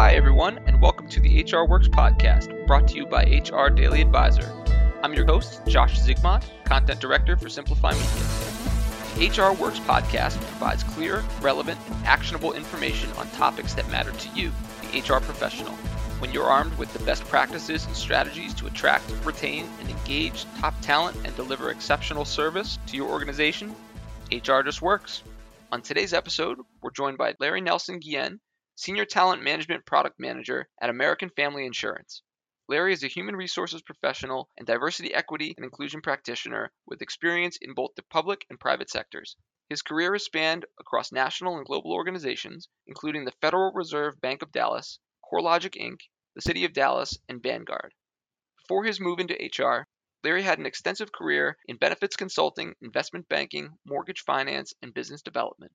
Hi, everyone, and welcome to the HR Works podcast, brought to you by HR Daily Advisor. I'm your host, Josh Zigmont, Content Director for Simplify Media. The HR Works podcast provides clear, relevant, and actionable information on topics that matter to you, the HR professional. When you're armed with the best practices and strategies to attract, retain, and engage top talent and deliver exceptional service to your organization, HR just works. On today's episode, we're joined by Larry Nelson Guillen, Senior Talent Management Product Manager at American Family Insurance. Larry is a human resources professional and diversity, equity, and inclusion practitioner with experience in both the public and private sectors. His career has spanned across national and global organizations, including the Federal Reserve Bank of Dallas, CoreLogic Inc., the City of Dallas, and Vanguard. Before his move into HR, Larry had an extensive career in benefits consulting, investment banking, mortgage finance, and business development.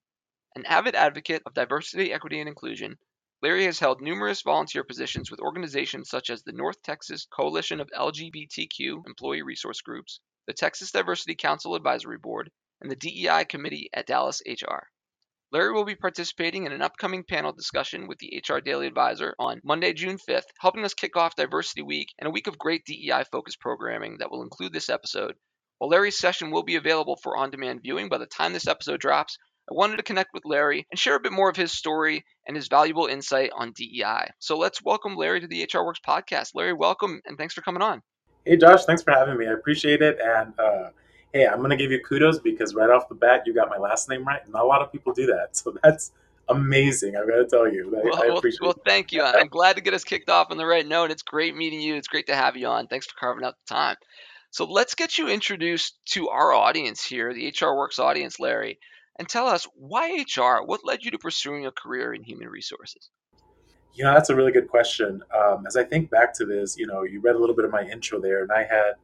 An avid advocate of diversity, equity, and inclusion, Larry has held numerous volunteer positions with organizations such as the North Texas Coalition of LGBTQ Employee Resource Groups, the Texas Diversity Council Advisory Board, and the DEI Committee at Dallas HR. Larry will be participating in an upcoming panel discussion with the HR Daily Advisor on Monday, June 5th, helping us kick off Diversity Week and a week of great DEI focused programming that will include this episode. While Larry's session will be available for on demand viewing by the time this episode drops, I wanted to connect with Larry and share a bit more of his story and his valuable insight on DEI. So let's welcome Larry to the HR Works podcast. Larry, welcome and thanks for coming on. Hey, Josh, thanks for having me. I appreciate it. And uh, hey, I'm going to give you kudos because right off the bat, you got my last name right. Not a lot of people do that. So that's amazing. I've got to tell you. I, well, I appreciate well, well, thank you. I'm glad to get us kicked off on the right note. It's great meeting you. It's great to have you on. Thanks for carving out the time. So let's get you introduced to our audience here, the HR Works audience, Larry, and tell us why HR? What led you to pursuing a career in human resources? You know, that's a really good question. Um, as I think back to this, you know, you read a little bit of my intro there, and I had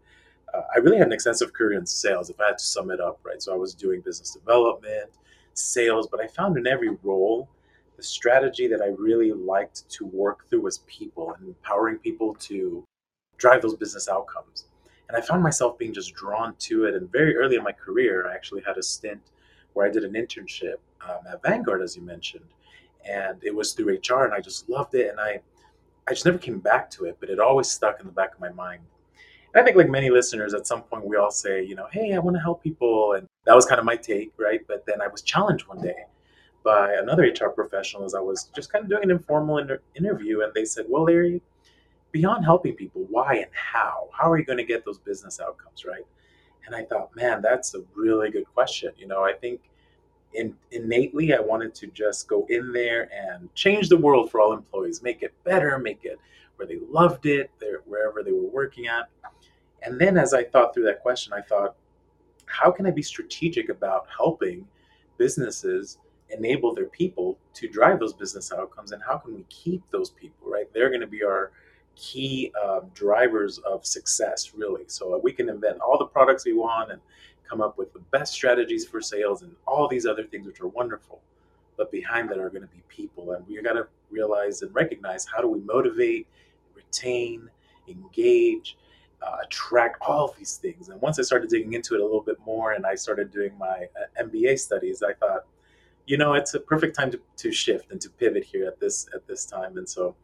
uh, I really had an extensive career in sales, if I had to sum it up, right? So I was doing business development, sales, but I found in every role the strategy that I really liked to work through was people and empowering people to drive those business outcomes. And I found myself being just drawn to it. And very early in my career, I actually had a stint where I did an internship um, at Vanguard, as you mentioned, and it was through HR, and I just loved it. And I, I just never came back to it, but it always stuck in the back of my mind. And I think, like many listeners, at some point we all say, you know, hey, I want to help people. And that was kind of my take, right? But then I was challenged one day by another HR professional as I was just kind of doing an informal inter- interview. And they said, well, Larry, beyond helping people, why and how? How are you going to get those business outcomes, right? And I thought, man, that's a really good question. You know, I think in, innately I wanted to just go in there and change the world for all employees, make it better, make it where they loved it, wherever they were working at. And then as I thought through that question, I thought, how can I be strategic about helping businesses enable their people to drive those business outcomes? And how can we keep those people, right? They're going to be our key um, drivers of success, really. So we can invent all the products we want and come up with the best strategies for sales and all these other things, which are wonderful. But behind that are going to be people. And we got to realize and recognize how do we motivate, retain, engage, uh, attract all these things. And once I started digging into it a little bit more and I started doing my uh, MBA studies, I thought, you know, it's a perfect time to, to shift and to pivot here at this at this time. And so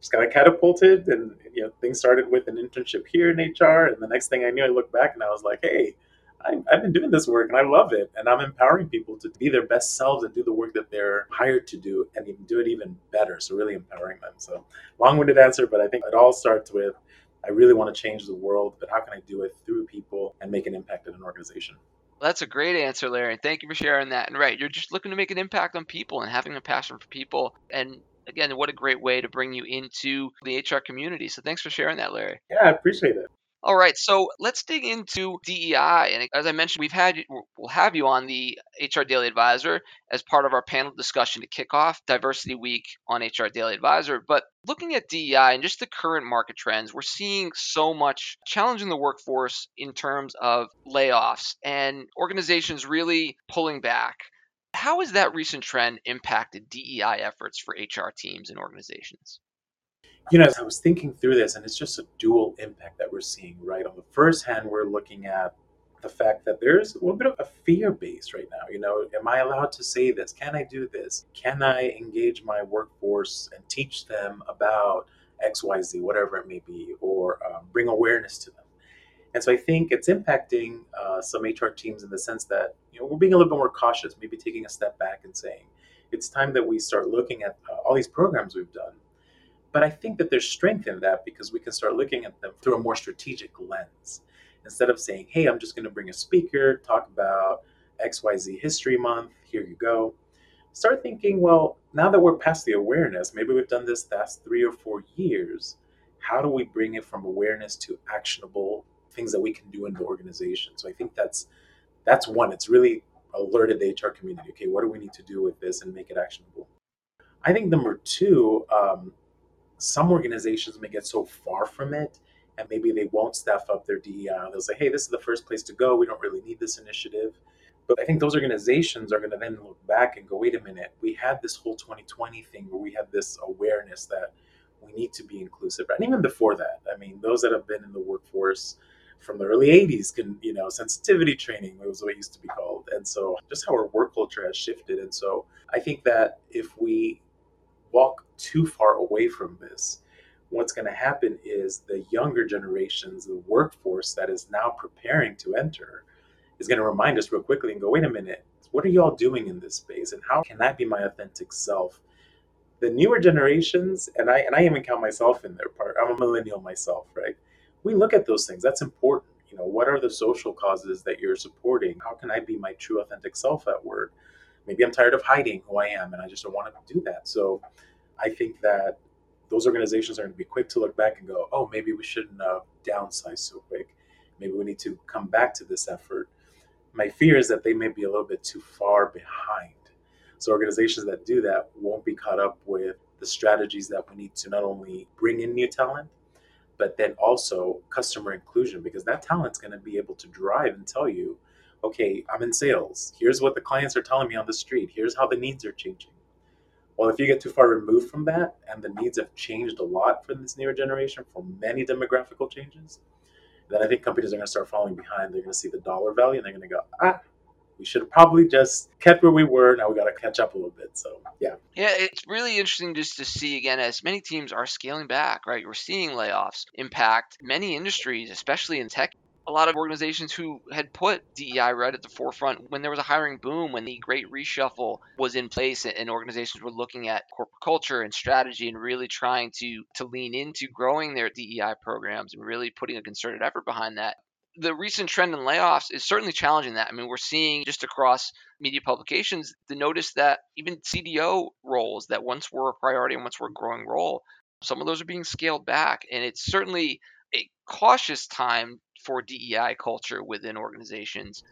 just kind of catapulted and you know things started with an internship here in hr and the next thing i knew i looked back and i was like hey I, have been doing this work and I love it. And I'm empowering people to be their best selves and do the work that they're hired to do and even do it even better. So, really empowering them. So, long winded answer, but I think it all starts with I really want to change the world, but how can I do it through people and make an impact in an organization? Well, that's a great answer, Larry. Thank you for sharing that. And right, you're just looking to make an impact on people and having a passion for people. And again, what a great way to bring you into the HR community. So thanks for sharing that, Larry. Yeah, I appreciate it. All right, so let's dig into DEI. And as I mentioned, we've had we'll have you on the HR Daily Advisor as part of our panel discussion to kick off Diversity Week on HR Daily Advisor. But looking at DEI and just the current market trends, we're seeing so much challenge in the workforce in terms of layoffs and organizations really pulling back. How has that recent trend impacted DEI efforts for HR teams and organizations? You know, as I was thinking through this, and it's just a dual impact that we're seeing, right? On the first hand, we're looking at the fact that there's a little bit of a fear base right now. You know, am I allowed to say this? Can I do this? Can I engage my workforce and teach them about XYZ, whatever it may be, or um, bring awareness to them? And so I think it's impacting uh, some HR teams in the sense that you know we're being a little bit more cautious, maybe taking a step back and saying it's time that we start looking at uh, all these programs we've done. But I think that there's strength in that because we can start looking at them through a more strategic lens instead of saying, "Hey, I'm just going to bring a speaker, talk about XYZ History Month. Here you go." Start thinking, well, now that we're past the awareness, maybe we've done this last three or four years. How do we bring it from awareness to actionable things that we can do in the organization. So I think that's that's one. It's really alerted the HR community. Okay, what do we need to do with this and make it actionable? I think number two, um, some organizations may get so far from it, and maybe they won't staff up their DEI. They'll say, "Hey, this is the first place to go. We don't really need this initiative." But I think those organizations are going to then look back and go, "Wait a minute. We had this whole 2020 thing where we had this awareness that." We need to be inclusive, and even before that, I mean, those that have been in the workforce from the early 80s can you know sensitivity training was what it used to be called. And so just how our work culture has shifted. And so i think that if we walk too far away from this what's going to happen is the younger generations the workforce that is now preparing to enter is going to remind us real quickly and go wait a minute what are y'all doing in this space? And how can i be my authentic self? The newer generations and i and i even count myself in their part i'm a millennial myself right we look at those things. That's important. You know, what are the social causes that you're supporting? How can I be my true authentic self at work? Maybe I'm tired of hiding who I am and I just don't want to do that. So I think that those organizations are going to be quick to look back and go, oh, maybe we shouldn't have downsized so quick. Maybe we need to come back to this effort. My fear is that they may be a little bit too far behind. So organizations that do that won't be caught up with the strategies that we need to not only bring in new talent, but then also customer inclusion because that talent's going to be able to drive and tell you okay i'm in sales. Here's what the clients are telling me on the street. Here's how the needs are changing. Well if you get too far removed from that and the needs have changed a lot for this newer generation for many demographical changes then i think companies are going to start falling behind. They're going to see the dollar value and they're going to go ah we should have probably just kept where we were. Now we got to catch up a little bit. So, yeah. Yeah, it's really interesting just to see again as many teams are scaling back, right? We're seeing layoffs impact many industries, especially in tech. A lot of organizations who had put DEI right at the forefront when there was a hiring boom, when the great reshuffle was in place, and organizations were looking at corporate culture and strategy and really trying to to lean into growing their DEI programs and really putting a concerted effort behind that the recent trend in layoffs is certainly challenging that. I mean, we're seeing just across media publications the notice that even CDO roles that once were a priority and once were a growing role, some of those are being scaled back. And it's certainly a cautious time for DEI culture within organizations.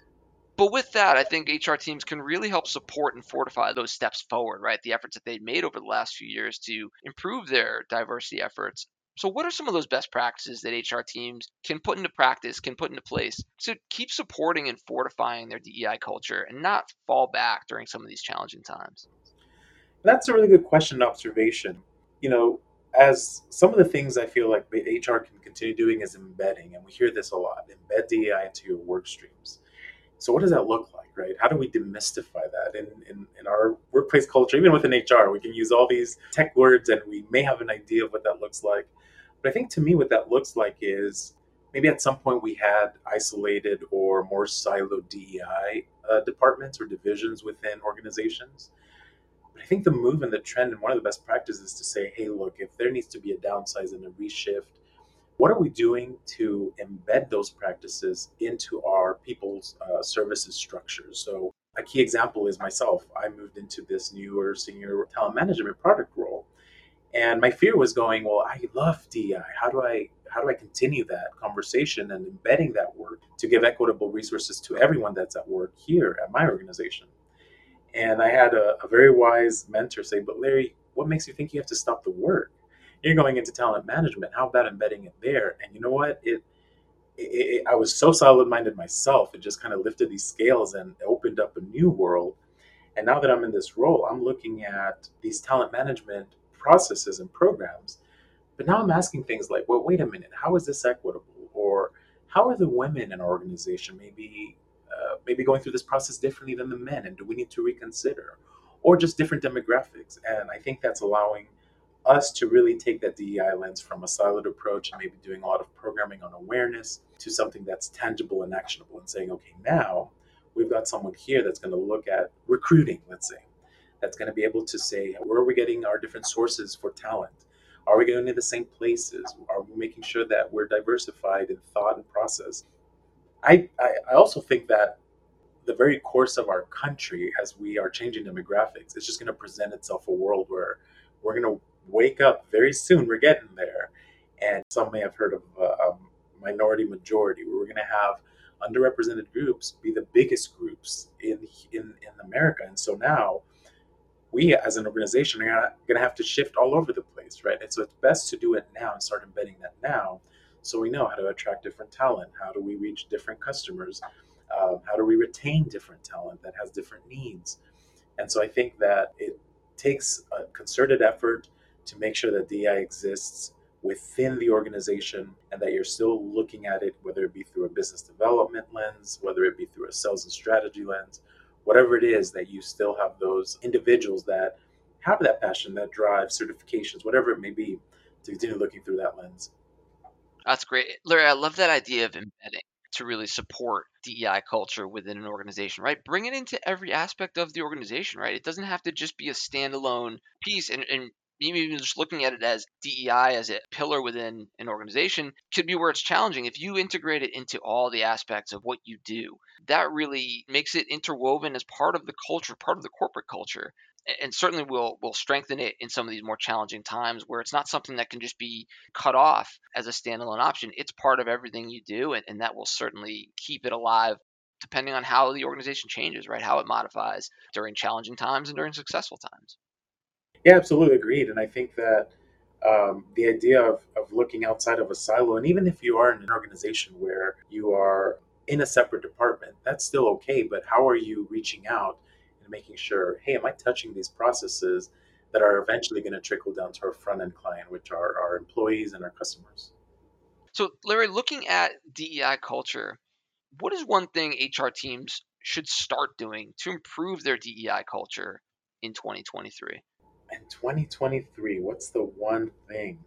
But with that, I think HR teams can really help support and fortify those steps forward, right? The efforts that they've made over the last few years to improve their diversity efforts so, what are some of those best practices that HR teams can put into practice, can put into place to keep supporting and fortifying their DEI culture and not fall back during some of these challenging times? That's a really good question and observation. You know, as some of the things I feel like HR can continue doing is embedding, and we hear this a lot embed DEI into your work streams. So, what does that look like, right? How do we demystify that in, in, in, our workplace culture? Even within HR, we can use all these tech words and we may have an idea of what that looks like. But I think to me, what that looks like is maybe at some point we had isolated or more siloed DEI uh, departments or divisions within organizations. But I think the move and the trend and one of the best practices is to say, hey, look, if there needs to be a downsize and a reshift, what are we doing to embed those practices into our people's uh, services structures? So, a key example is myself. I moved into this newer senior talent management product role. And my fear was going, well, I love DI. How do I how do I continue that conversation and embedding that work to give equitable resources to everyone that's at work here at my organization? And I had a, a very wise mentor say, but Larry, what makes you think you have to stop the work? You're going into talent management. How about embedding it there? And you know what? It, it, it I was so solid minded myself. It just kind of lifted these scales and opened up a new world. And now that I'm in this role, I'm looking at these talent management processes and programs. But now I'm asking things like, well, wait a minute, how is this equitable? Or how are the women in our organization maybe uh, maybe going through this process differently than the men, and do we need to reconsider, or just different demographics? And I think that's allowing us to really take that DEI lens from a siloed approach and maybe doing a lot of programming on awareness to something that's tangible and actionable and saying, okay, now we've got someone here that's going to look at recruiting, let's say, that's going to be able to say, where are we getting our different sources for talent? Are we going to the same places? Are we making sure that we're diversified in thought and process? I, I, I also think that the very course of our country, as we are changing demographics, it's just going to present itself a world where we're going to wake up very soon. We're getting there. And some may have heard of a, a minority majority, where we're going to have underrepresented groups be the biggest groups in, in, in America. And so now we as an organization are going to have to shift all over the place, right? And so it's best to do it now and start embedding that now so we know how to attract different talent. How do we reach different customers? Um, how do we retain different talent that has different needs? And so I think that it takes a concerted effort to make sure that DI exists within the organization and that you're still looking at it, whether it be through a business development lens, whether it be through a sales and strategy lens, whatever it is, that you still have those individuals that have that passion, that drive, certifications, whatever it may be, to continue looking through that lens. That's great. Larry, I love that idea of embedding to really support DEI culture within an organization, right? Bring it into every aspect of the organization, right? It doesn't have to just be a standalone piece. And, and even just looking at it as DEI as a pillar within an organization could be where it's challenging. If you integrate it into all the aspects of what you do, that really makes it interwoven as part of the culture, part of the corporate culture. And certainly will will strengthen it in some of these more challenging times where it's not something that can just be cut off as a standalone option. It's part of everything you do, and, and that will certainly keep it alive depending on how the organization changes, right? How it modifies during challenging times and during successful times. Yeah, absolutely agreed. And I think that um, the idea of, of looking outside of a silo, and even if you are in an organization where you are in a separate department, that's still okay. But how are you reaching out and making sure, hey, am I touching these processes that are eventually going to trickle down to our front end client, which are our employees and our customers? So, Larry, looking at DEI culture, what is one thing HR teams should start doing to improve their DEI culture in 2023? In 2023, what's the one thing?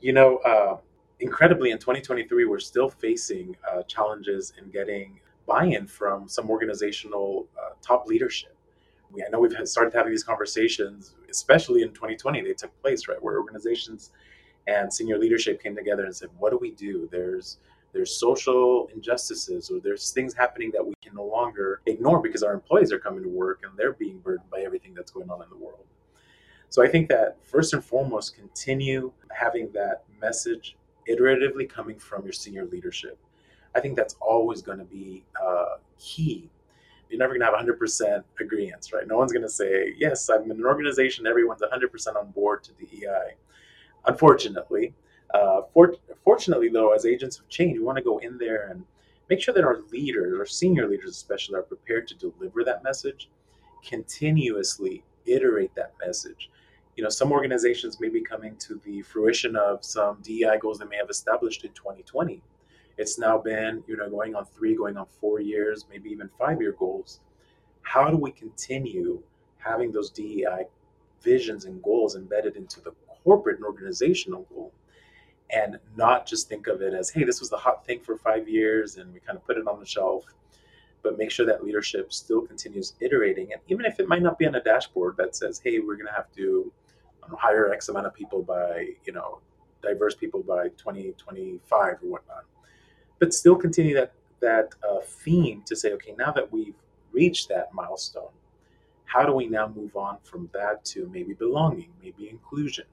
You know, uh, incredibly, in 2023, we're still facing uh, challenges in getting buy in from some organizational uh, top leadership. We, I know we've started having these conversations, especially in 2020, they took place, right, where organizations and senior leadership came together and said, What do we do? There's there's social injustices or there's things happening that we can no longer ignore because our employees are coming to work and they're being burdened by everything that's going on in the world. So I think that first and foremost, continue having that message iteratively coming from your senior leadership. I think that's always going to be uh, key. You're never going to have 100% agreement, right? No one's going to say, yes, I'm in an organization, everyone's 100% on board to DEI. Unfortunately, uh, for, fortunately, though, as agents of change, we want to go in there and make sure that our leaders, our senior leaders especially, are prepared to deliver that message, continuously iterate that message you know, some organizations may be coming to the fruition of some DEI goals they may have established in 2020. It's now been, you know, going on three, going on four years, maybe even five year goals. How do we continue having those DEI visions and goals embedded into the corporate and organizational goal? And not just think of it as, hey, this was the hot thing for five years and we kind of put it on the shelf but make sure that leadership still continues iterating. And even if it might not be on a dashboard that says, hey, we're going to have to hire X amount of people by, you know, diverse people by 2025 or whatnot. But still continue that that uh, theme to say, okay, now that we've reached that milestone, how do we now move on from that to maybe belonging, maybe inclusion?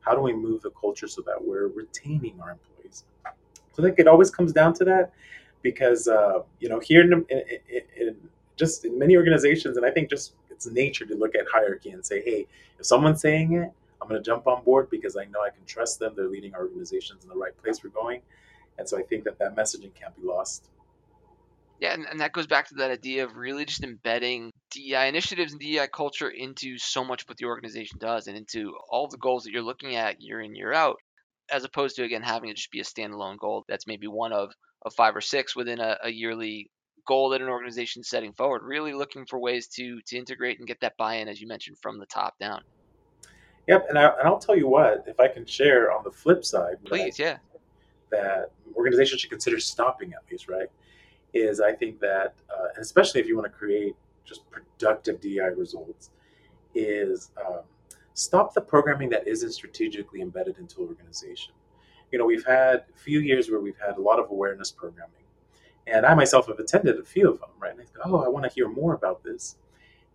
How do we move the culture so that we're retaining our employees? So I think it always comes down to that because, uh, you know, here in, in, in, just in many organizations, and I think just it's nature to look at hierarchy and say, hey, if someone's saying it, I'm going to jump on board because I know I can trust them. They're leading our organizations in the right place we're going. And so I think that that messaging can't be lost. Yeah, and, and that goes back to that idea of really just embedding DEI initiatives and DEI culture into so much what the organization does and into all the goals that you're looking at year in, year out, as opposed to, again, having it just be a standalone goal that's maybe one of of five or six within a, a yearly goal that an organization is setting forward. Really looking for ways to to integrate and get that buy-in, as you mentioned, from the top down. Yep, and, I, and I'll tell you what, if I can share on the flip side, please, yeah, that organizations should consider stopping at least, right? Is I think that, uh, especially if you want to create just productive DI results, is um, stop the programming that isn't strategically embedded into an organization. You know, we've had a few years where we've had a lot of awareness programming, and I myself have attended a few of them, right? And I go, oh, I want to hear more about this.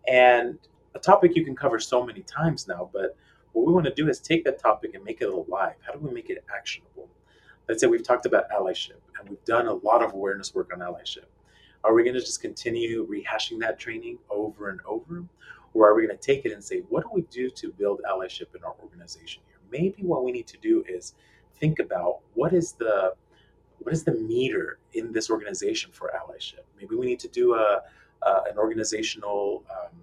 And a topic you can cover so many times now, but what we want to do is take that topic and make it alive. How do we make it actionable? Let's say we've talked about allyship and we've done a lot of awareness work on allyship. Are we going to just continue rehashing that training over and over? Or are we going to take it and say, what do we do to build allyship in our organization here? Maybe what we need to do is think about what is the what is the meter in this organization for allyship? Maybe we need to do a, uh, an organizational um,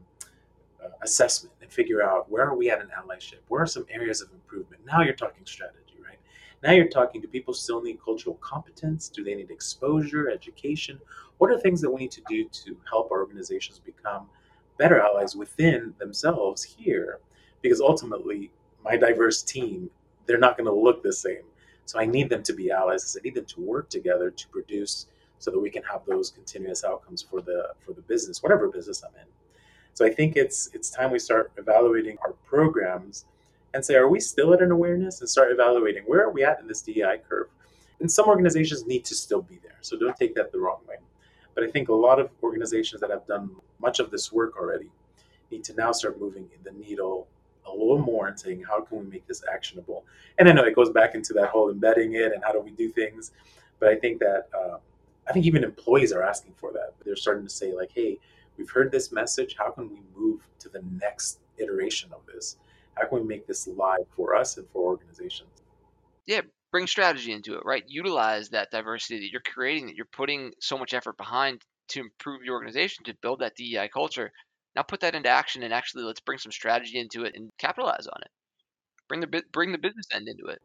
uh, assessment and figure out where are we at in allyship? Where are some areas of improvement? Now you're talking strategy, right? Now you're talking, do people still need cultural competence? Do they need exposure, education? What are things that we need to do to help our organizations become better allies within themselves here? Because ultimately, my diverse team, they're not going to look the same. So I need them to be allies. I need them to work together to produce so that we can have those continuous outcomes for the for the business, whatever business I'm in. So I think it's it's time we start evaluating our programs and say, are we still at an awareness? And start evaluating where are we at in this DEI curve. And some organizations need to still be there. So don't take that the wrong way. But I think a lot of organizations that have done much of this work already need to now start moving in the needle a little more and saying, how can we make this actionable? And I know it goes back into that whole embedding it and how do we do things. But I think that uh, I think even employees are asking for that. They're starting to say like, hey, we've heard this message. How can we move to the next iteration of this? How can we make this live for us and for organizations? Yeah, bring strategy into it, right? Utilize that diversity that you're creating, that you're putting so much effort behind to improve your organization, to build that DEI culture. Now put that into action and actually let's bring some strategy into it and capitalize on it. Bring the bring the business end into it.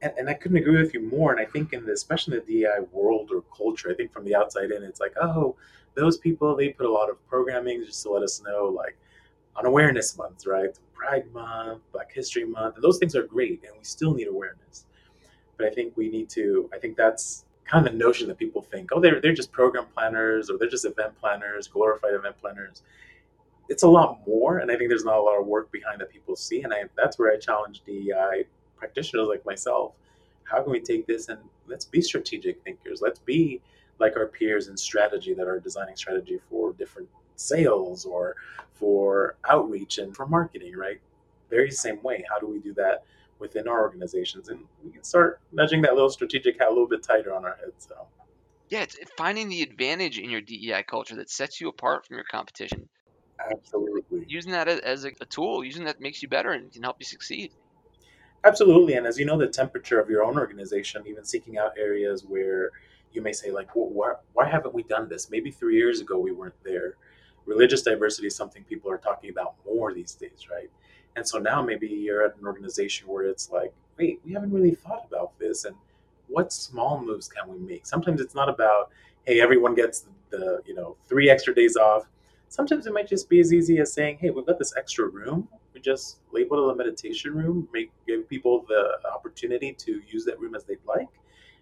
And, and I couldn't agree with you more. And I think in the, especially in the DEI world or culture, I think from the outside in, it's like, oh, those people they put a lot of programming just to let us know like on awareness month right pride month black history month and those things are great and we still need awareness but i think we need to i think that's kind of the notion that people think oh they're, they're just program planners or they're just event planners glorified event planners it's a lot more and i think there's not a lot of work behind that people see and I, that's where i challenge dei uh, practitioners like myself how can we take this and let's be strategic thinkers let's be like our peers in strategy that are designing strategy for different sales or for outreach and for marketing, right? Very same way. How do we do that within our organizations? And we can start nudging that little strategic hat a little bit tighter on our heads. So. Yeah, it's finding the advantage in your DEI culture that sets you apart from your competition. Absolutely. Using that as a, tool, using that makes you better and can help you succeed. Absolutely. And as you know, the temperature of your own organization, even seeking out areas where you may say like, well, why, why haven't we done this? Maybe three years ago we weren't there. Religious diversity is something people are talking about more these days, right? And so now maybe you're at an organization where it's like, wait, we haven't really thought about this, and what small moves can we make? Sometimes it's not about, hey, everyone gets the, the you know three extra days off. Sometimes it might just be as easy as saying, hey, we've got this extra room. We just label it a meditation room, make give people the opportunity to use that room as they'd like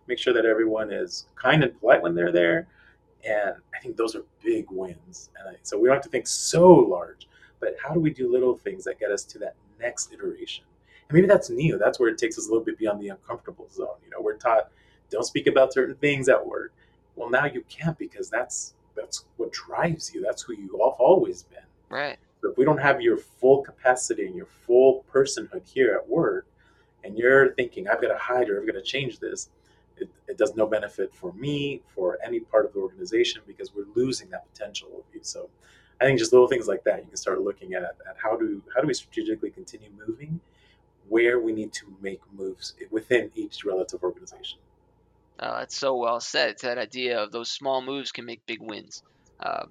make sure that everyone is kind and polite when they're there. And I think those are big wins. And I, so we don't have to think so large, but how do we do little things that get us to that next iteration? And maybe that's new. That's where it takes us a little bit beyond the uncomfortable zone. You know, we're taught don't speak about certain things at work. Well, now you can't because that's that's what drives you. That's who you have always been. Right. So if we don't have your full capacity and your full personhood here at work, and you're thinking, I've got to hide or I've got to change this, it, it does no benefit for me, for any part of the organization, because we're losing that potential of you. So I think just little things like that, you can start looking at, at how do how do we strategically continue moving, where we need to make moves within each relative organization. Uh, that's so well said. It's that idea of those small moves can make big wins. Uh,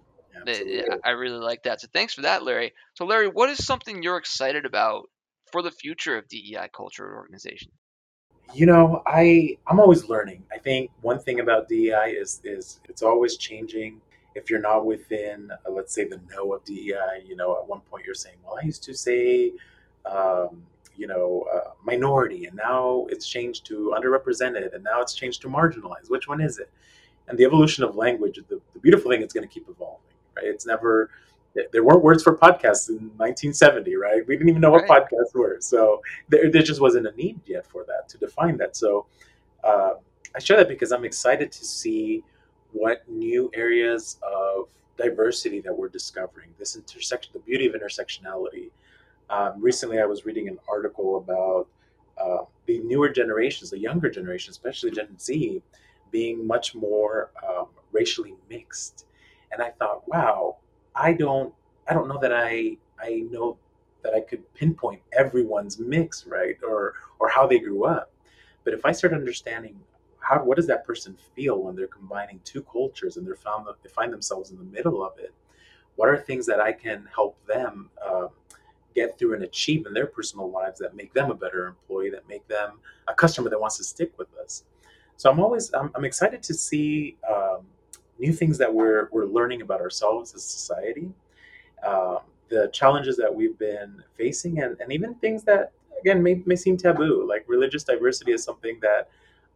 I really like that. So thanks for that, Larry. So Larry, what is something you're excited about for the future of DEI culture at organization? You know, I I'm always learning. I think one thing about DEI is is it's always changing. If you're not within, uh, let's say, the know of DEI, you know, at one point you're saying, "Well, I used to say, um, you know, uh, minority, and now it's changed to underrepresented, and now it's changed to marginalized. Which one is it?" And the evolution of language, the, the beautiful thing, it's going to keep evolving, right? It's never there weren't words for podcasts in 1970, right? We didn't even know what podcasts were. So there, there, just wasn't a need yet for that to define that. So uh, I share that because I'm excited to see what new areas of diversity that we're discovering. This intersection, the beauty of intersectionality. Um, recently, I was reading an article about uh, the newer generations, the younger generation, especially Gen Z, being much more um, racially mixed. And I thought, wow, I don't I don't know that I I know that I could pinpoint everyone's mix, right? Or or how they grew up. But if I start understanding how what does that person feel when they're combining two cultures and they're found they find themselves in the middle of it, what are things that I can help them uh, get through and achieve in their personal lives that make them a better employee, that make them a customer that wants to stick with us. So I'm always I'm, I'm excited to see um, new things that we're we're learning about ourselves as society, um, the challenges that we've been facing, and, and even things that again may, may seem taboo, like religious diversity is something that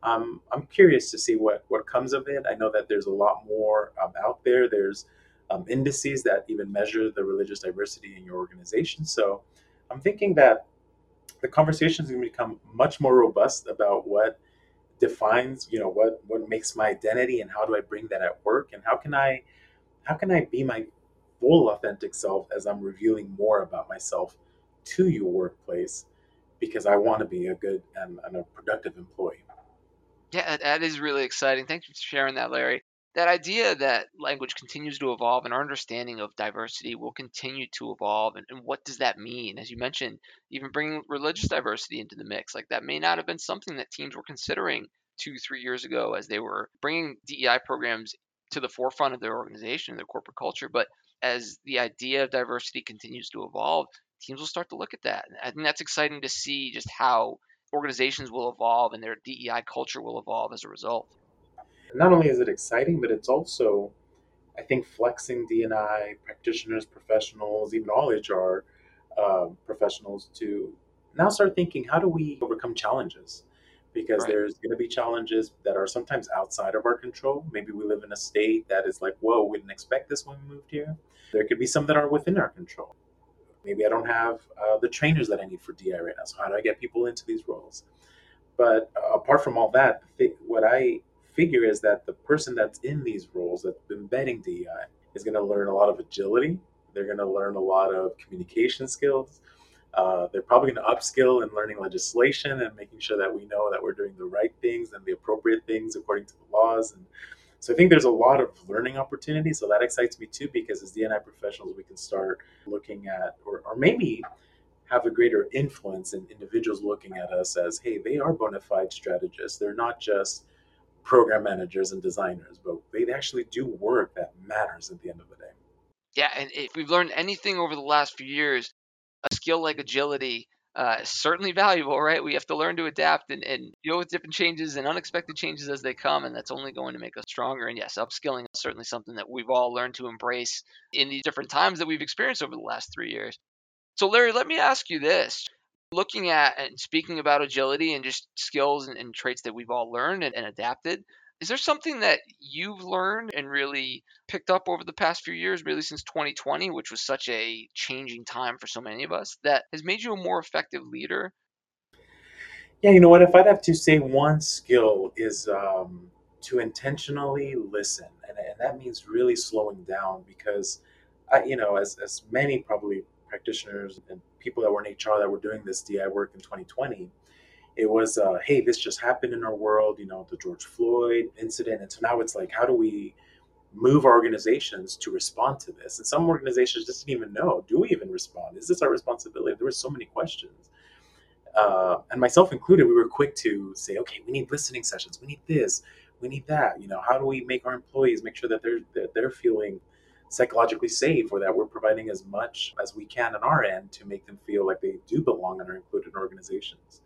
um, I'm curious to see what what comes of it. I know that there's a lot more um, out there. There's um, indices that even measure the religious diversity in your organization. So I'm thinking that the conversation is going to become much more robust about what defines you know what what makes my identity and how do i bring that at work? And how can i how can i be my full authentic self as i'm revealing more about myself to your workplace? Because i want to be a good and, and a productive employee. Yeah that is really exciting. Thanks for sharing that larry that idea that language continues to evolve and our understanding of diversity will continue to evolve and, and, what does that mean? As you mentioned even bringing religious diversity into the mix like that may not have been something that teams were considering two three years ago as they were bringing dei programs to the forefront of their organization their corporate culture but as the idea of diversity continues to evolve teams will start to look at that. And i think that's exciting to see just how organizations will evolve and their dei culture will evolve as a result not only is it exciting, but it's also, I think, flexing DNI practitioners, professionals, even all HR uh, um, professionals to now start thinking, how do we overcome challenges? Because right. there's going to be challenges that are sometimes outside of our control. Maybe we live in a state that is like, whoa, we didn't expect this when we moved here. There could be some that are within our control. Maybe I don't have uh, the trainers that I need for DI right now. So how do I get people into these roles? But uh, apart from all that, what I figure is that the person that's in these roles that's embedding DEI is going to learn a lot of agility. They're going to learn a lot of communication skills. Uh, they're probably going to upskill in learning legislation and making sure that we know that we're doing the right things and the appropriate things according to the laws. And so I think there's a lot of learning opportunities. So that excites me too, because as DNI professionals, we can start looking at, or, or maybe have a greater influence in individuals looking at us as, hey, they are bona fide strategists. They're not just program managers and designers, but they actually do work that matters at the end of the day. Yeah, and if we've learned anything over the last few years, a skill like agility uh, is certainly valuable, right? We have to learn to adapt and, and deal with different changes and unexpected changes as they come, and that's only going to make us stronger. And yes, upskilling is certainly something that we've all learned to embrace in these different times that we've experienced over the last three years. So, Larry, let me ask you this looking at and speaking about agility and just skills and, and traits that we've all learned and, and, adapted is there something that you've learned and really picked up over the past few years really since 2020 which was such a changing time for so many of us that has made you a more effective leader? Yeah you know what? If i'd have to say one skill is um, to intentionally listen and, and that means really slowing down because I, you know as, as many probably practitioners and people that were in HR that were doing this DI work in 2020, it was, uh, hey, this just happened in our world, you know, the George Floyd incident. And so now it's like, how do we move our organizations to respond to this? And some organizations just didn't even know, do we even respond? Is this our responsibility? There were so many questions. Uh, and myself included, we were quick to say, okay, we need listening sessions. We need this. We need that. You know, how do we make our employees make sure that they're that they're feeling psychologically safe or that we're providing as much as we can on our end to make them feel like they do belong and are included in organizations.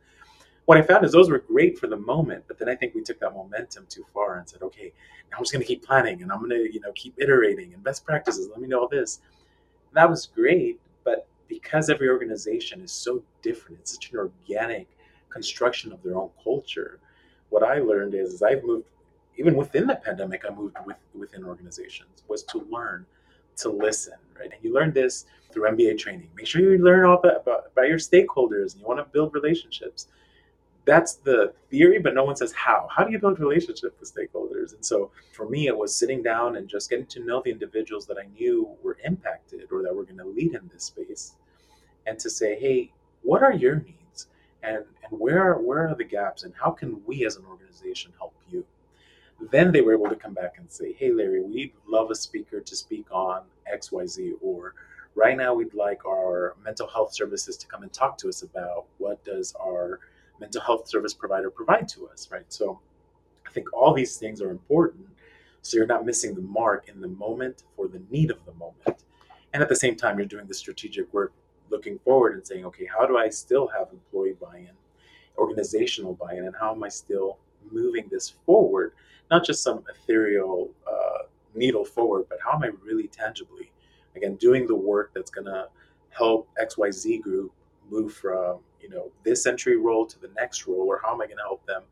what I found is those were great for the moment, but then I think we took that momentum too far and said, okay, now I'm just going to keep planning and I'm going to, you know, keep iterating and best practices. Let me know all this. And that was great, but because every organization is so different, it's such an organic construction of their own culture. What I learned is, is I've moved, even within the pandemic, I moved with, within organizations was to learn to listen, right? And you learn this through MBA training. Make sure you learn all about, about, about your stakeholders and you want to build relationships that's the theory, but no one says how. How do you build relationship with stakeholders? And so for me, it was sitting down and just getting to know the individuals that I knew were impacted or that were going to lead in this space, and to say, hey, what are your needs, and and where are where are the gaps, and how can we as an organization help you? Then they were able to come back and say, hey, Larry, we'd love a speaker to speak on X, Y, Z, or right now we'd like our mental health services to come and talk to us about what does our mental health service provider provide to us, right? So I think all these things are important so you're not missing the mark in the moment for the need of the moment. And at the same time, you're doing the strategic work looking forward and saying, okay, how do I still have employee buy in, organizational buy in, and how am I still moving this forward? Not just some ethereal uh, needle forward, but how am I really tangibly, again, doing the work that's going to help XYZ group move from you know this entry role to the next role or how am i going to help them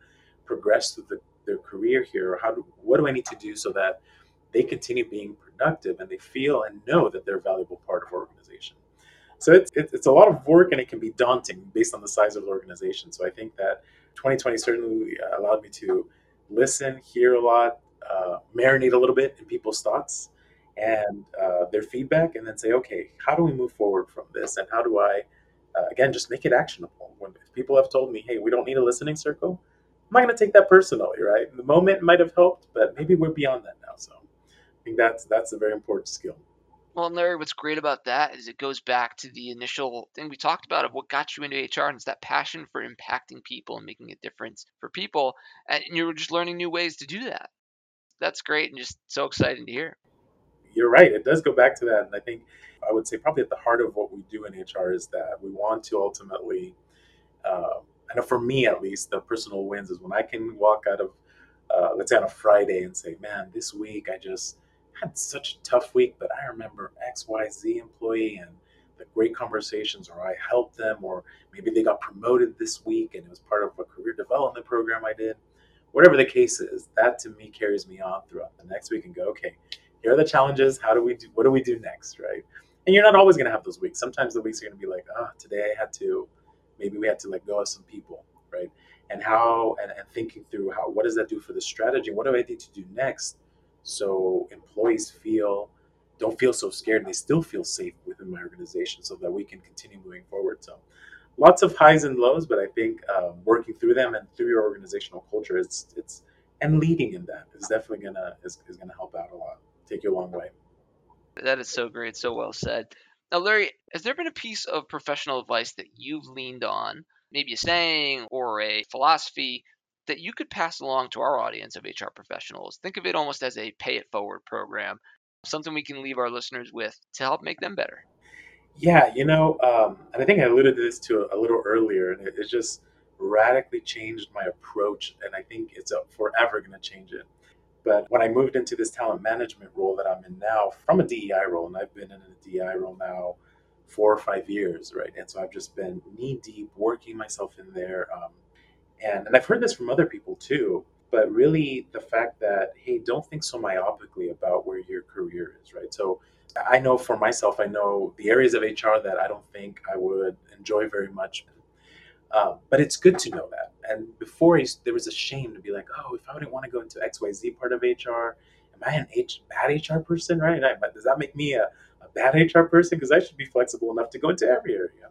progress through the, their career here or how do what do i need to do so that they continue being productive and they feel and know that they're a valuable part of our organization? So it's, it's a lot of work and it can be daunting based on the size of the organization. So i think that 2020 certainly allowed me to listen hear a lot uh, marinate a little bit in people's thoughts and uh, their feedback and then say okay how do we move forward from this and how do i uh, again, just make it actionable. When people have told me, hey, we don't need a listening circle, I'm not going to take that personally, right? The moment might have helped, but maybe we're beyond that now. So I think that's that's a very important skill. Well, and Larry, what's great about that is it goes back to the initial thing we talked about of what got you into HR, and it's that passion for impacting people and making a difference for people. And you're just learning new ways to do that. That's great and just so exciting to hear. You're right. It does go back to that. And I think I would say probably at the heart of what we do in HR is that we want to ultimately, uh, I know for me at least, the personal wins is when I can walk out of, uh, let's say on a Friday and say, man, this week I just had such a tough week, but I remember XYZ employee and the great conversations, or I helped them, or maybe they got promoted this week and it was part of a career development program I did. Whatever the case is, that to me carries me on throughout the next week and go, okay, here are the challenges. How do we do? What do we do next? Right and you're not always going to have those weeks. Sometimes the weeks are going to be like, ah, oh, today I had to, maybe we had to let go of some people, right? And how, and, and thinking through how, what does that do for the strategy? What do I need to do next so employees feel, don't feel so scared they still feel safe within my organization so that we can continue moving forward. So lots of highs and lows, but I think um, working through them and through your organizational culture, it's, it's, and leading in that is definitely gonna is, is gonna help out a lot, take you a long way. That is so great, so well said. Now, Larry, has there been a piece of professional advice that you've leaned on, maybe a saying or a philosophy that you could pass along to our audience of HR professionals? Think of it almost as a pay it forward program, something we can leave our listeners with to help make them better. Yeah, you know, um, and I think I alluded to this to a, little earlier, and it, it, just radically changed my approach, and I think it's forever going to change it. But when I moved into this talent management role that I'm in now, from a DEI role, and I've been in a DEI role now four or five years, right? And so I've just been knee deep working myself in there. Um, and, and I've heard this from other people too, but really the fact that, hey, don't think so myopically about where your career is, right? So I know for myself, I know the areas of HR that I don't think I would enjoy very much. Um, but it's good to know that and before he, there was a shame to be like, oh, if I wouldn't want to go into X Y Z part of HR, am I an H bad HR person, right? But does that make me a, a bad HR person? Because I should be flexible enough to go into every area.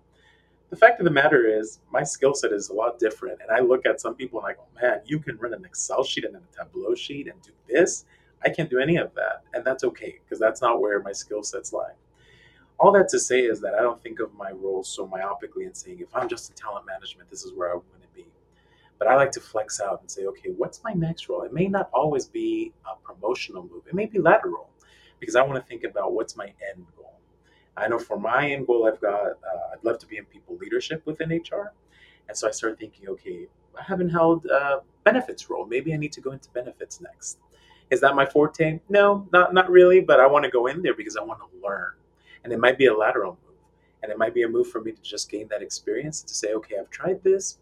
The fact of the matter is, my skill set is a lot different, and I look at some people and I go, man, you can run an Excel sheet and a Tableau sheet and do this. I can't do any of that, and that's okay because that's not where my skill sets lie all that to say is that I don't think of my role so myopically and saying, if I'm just in talent management, this is where I want to be. But I like to flex out and say, okay, what's my next role? It may not always be a promotional move, it may be lateral because I want to think about what's my end goal. I know for my end goal, I've got, uh, I'd love to be in people leadership within HR. And so I started thinking, okay, I haven't held a benefits role. Maybe I need to go into benefits next. Is that my forte? No, not not really, but I want to go in there because I want to learn. And it might be a lateral move. And it might be a move for me to just gain that experience to say, okay, I've tried this,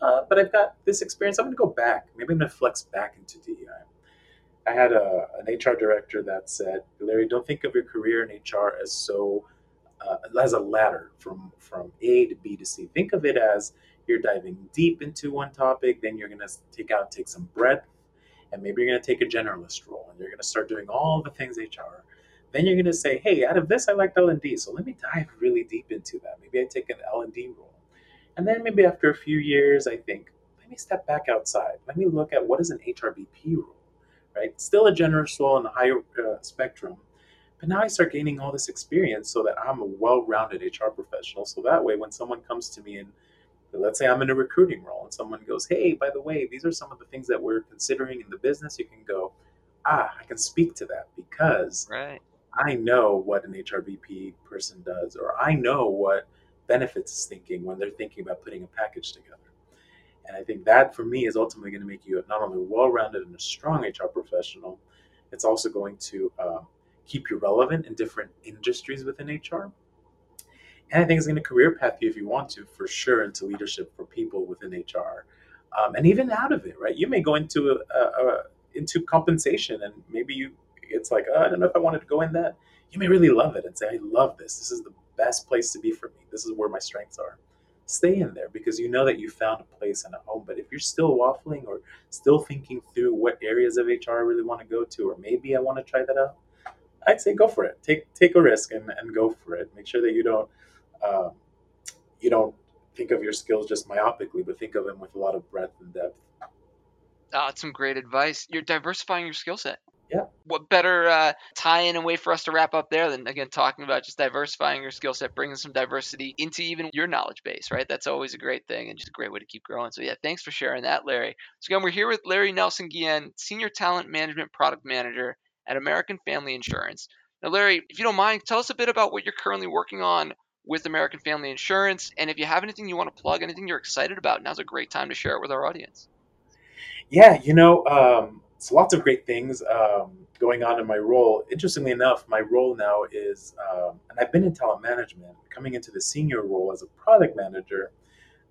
uh, but I've got this experience. I'm going to go back. Maybe I'm going to flex back into DEI. I had a, an HR director that said, Larry, don't think of your career in HR as so uh, as a ladder from from A to B to C. Think of it as you're diving deep into one topic, then you're going to take out take some breadth, and maybe you're going to take a generalist role, and you're going to start doing all the things HR. Then you're going to say, hey, out of this, I liked L and D, so let me dive really deep into that. Maybe I take an L and D role, and then maybe after a few years, I think, let me step back outside. Let me look at what is an HRBP role, right? Still a generalist role in the higher uh, spectrum, but now I start gaining all this experience so that I'm a well-rounded HR professional. So that way, when someone comes to me and let's say I'm in a recruiting role and someone goes, Hey, by the way, these are some of the things that we're considering in the business, you can go, Ah, I can speak to that because right. I know what an HRBP person does, or I know what benefits is thinking when they're thinking about putting a package together. And I think that for me is ultimately going to make you not only well rounded and a strong HR professional, it's also going to um, keep you relevant in different industries within HR. And I think it's going to career path you if you want to, for sure, into leadership for people within HR, um, and even out of it. Right, you may go into a, a, a into compensation, and maybe you it's like oh, I don't know if I wanted to go in that. You may really love it and say, I love this. This is the best place to be for me. This is where my strengths are. Stay in there because you know that you found a place and a home. But if you're still waffling or still thinking through what areas of HR I really want to go to, or maybe I want to try that out, I'd say go for it. Take take a risk and, and go for it. Make sure that you don't um, you don't think of your skills just myopically, but think of them with a lot of breadth and depth. Oh, that's some great advice. You're diversifying your skill set. Yeah. What better uh, tie in and way for us to wrap up there than again talking about just diversifying your skill set, bringing some diversity into even your knowledge base, right? That's always a great thing and just a great way to keep growing. So yeah, thanks for sharing that, Larry. So again, we're here with Larry Nelson Guillen, Senior Talent Management Product Manager at American Family Insurance. Now, Larry, if you don't mind, tell us a bit about what you're currently working on with American Family Insurance. And if you have anything you want to plug, anything you're excited about, now's a great time to share it with our audience. Yeah, you know, um, it's lots of great things um, going on in my role. Interestingly enough, my role now is, um, and I've been in talent management, coming into the senior role as a product manager.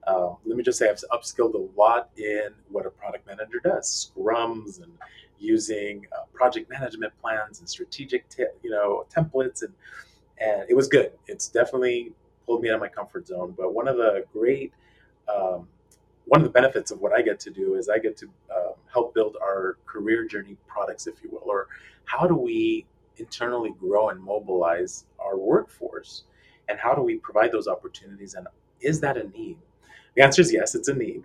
Uh, let me just say, I've upskilled a lot in what a product manager does, scrums and using uh, project management plans and strategic, te- you know, templates and and it was good. It's definitely pulled me out of my comfort zone. But one of the great, um, one of the benefits of what I get to do is I get to um, help build our career journey products, if you will, or how do we internally grow and mobilize our workforce, and how do we provide those opportunities, and is that a need? The answer is yes, it's a need.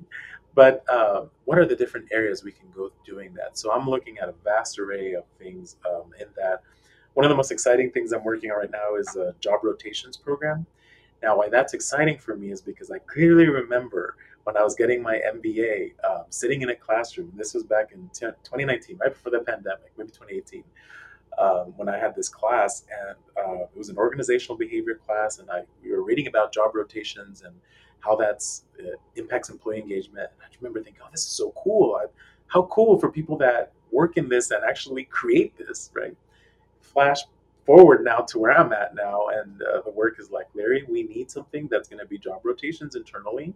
But uh, what are the different areas we can go doing that? So I'm looking at a vast array of things um, in that one of the most exciting things I'm working on right now is a job rotations program. Now, why that's exciting for me is because I clearly remember when I was getting my MBA, um, sitting in a classroom. This was back in 2019, right before the pandemic, maybe 2018, um, when I had this class, and uh, it was an organizational behavior class, and I we were reading about job rotations and how that's uh, impacts employee engagement. And I remember thinking, "Oh, this is so cool! I, how cool for people that work in this and actually create this, right?" flash forward now to where I'm at now, and uh, the work is like, Larry, we need something that's going to be job rotations internally.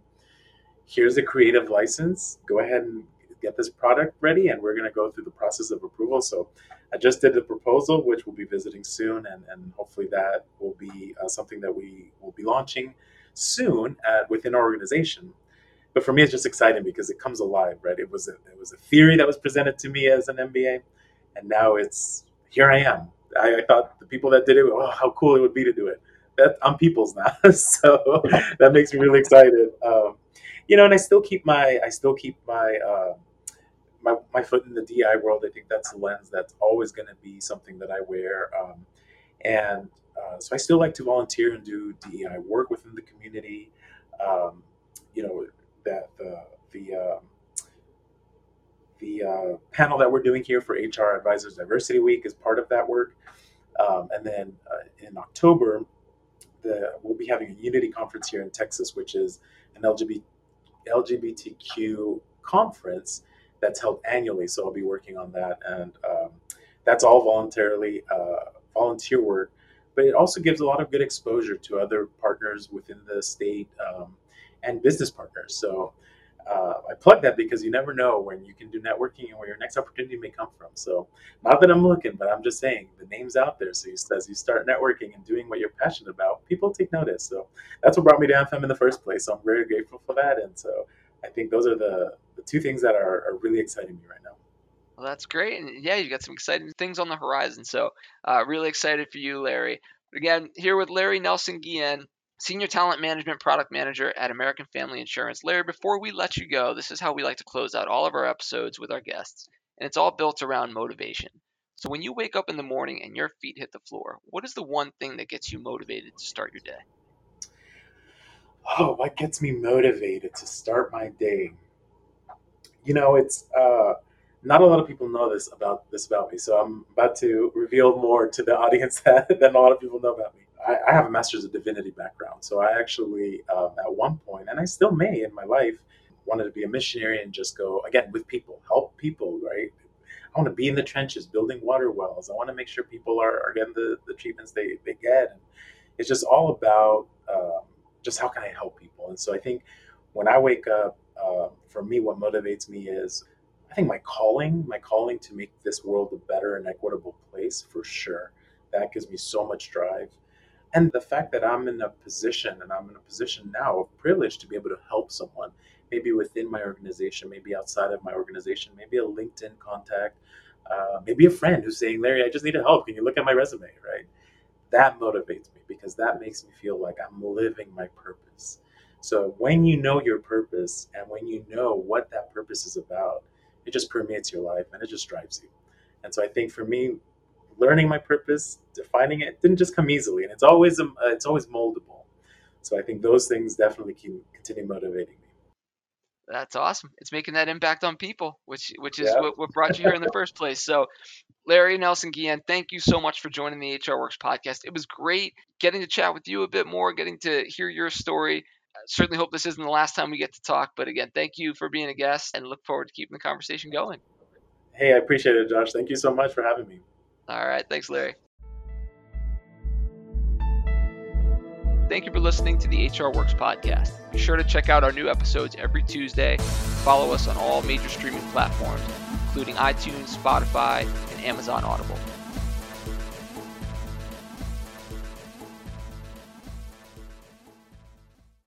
Here's a creative license. Go ahead and get this product ready, and we're going to go through the process of approval. So I just did the proposal, which we'll be visiting soon, and, and hopefully that will be uh, something that we will be launching soon at, within our organization. But for me, it's just exciting because it comes alive, right? It was a, it was a theory that was presented to me as an MBA, and now it's here I am I, I, thought the people that did it, oh, how cool it would be to do it. That I'm people's now, so that makes me really excited. Um, you know, and I still keep my I still keep my uh, my my foot in the DI world. I think that's a lens that's always going to be something that I wear, um, and uh, so I still like to volunteer and do DEI work within the community. Um, you know that the the um, the uh, panel that we're doing here for HR Advisors Diversity Week is part of that work. Um, and then uh, in October, the, we'll be having a Unity conference here in Texas, which is an LGBT LGBTQ conference that's held annually. So I'll be working on that, and um, that's all voluntarily uh, volunteer work. But it also gives a lot of good exposure to other partners within the state um, and business partners. So uh, I plug that because you never know when you can do networking and where your next opportunity may come from. So, not that I'm looking, but I'm just saying the name's out there. So, as you start networking and doing what you're passionate about, people take notice. So, that's what brought me to Anthem in the first place. So, I'm very grateful for that. And so, I think those are the, the two things that are, are really exciting me right now. Well, that's great. And yeah, you got some exciting things on the horizon. So, uh, really excited for you, Larry. Again, here with Larry Nelson Guillen, Senior Talent Management Product Manager at American Family Insurance. Larry, before we let you go, this is how we like to close out all of our episodes with our guests, and it's all built around motivation. So when you wake up in the morning and your feet hit the floor, what is the one thing that gets you motivated to start your day? Oh, what gets me motivated to start my day? You know, it's uh, not a lot of people know this about this about me, so I'm about to reveal more to the audience that, than a lot of people know about me. I, I have a master's of divinity background, so I actually, um, at one point, and I still may in my life, wanted to be a missionary and just go again with people, help people, right? I want to be in the trenches, building water wells. I want to make sure people are, are getting the, the treatments they, they get. And it's just all about um, just how can I help people. And so I think when I wake up, uh, for me, what motivates me is I think my calling, my calling to make this world a better and equitable place for sure. That gives me so much drive and the fact that I'm in a position and I'm in a position now of privilege to be able to help someone, maybe within my organization, maybe outside of my organization, maybe a LinkedIn contact, uh, maybe a friend who's saying, Larry, I just need help. Can you look at my resume? Right? That motivates me because that makes me feel like I'm living my purpose. So when you know your purpose and when you know what that purpose is about, it just permeates your life and it just drives you. And so I think for me, learning my purpose, defining it didn't just come easily, and it's always um, uh, it's always moldable. So I think those things definitely can continue motivating me. That's awesome. It's making that impact on people, which which is yeah. what, what brought you here in the first place. So, Larry Nelson Guillen, thank you so much for joining the HR Works podcast. It was great getting to chat with you a bit more, getting to hear your story. Certainly hope this isn't the last time we get to talk, but again, thank you for being a guest and look forward to keeping the conversation going. Hey, I appreciate it, Josh. Thank you so much for having me. All right. Thanks, Larry. Thank you for listening to the HR Works podcast. Be sure to check out our new episodes every Tuesday. Follow us on all major streaming platforms, including iTunes, Spotify, and Amazon Audible.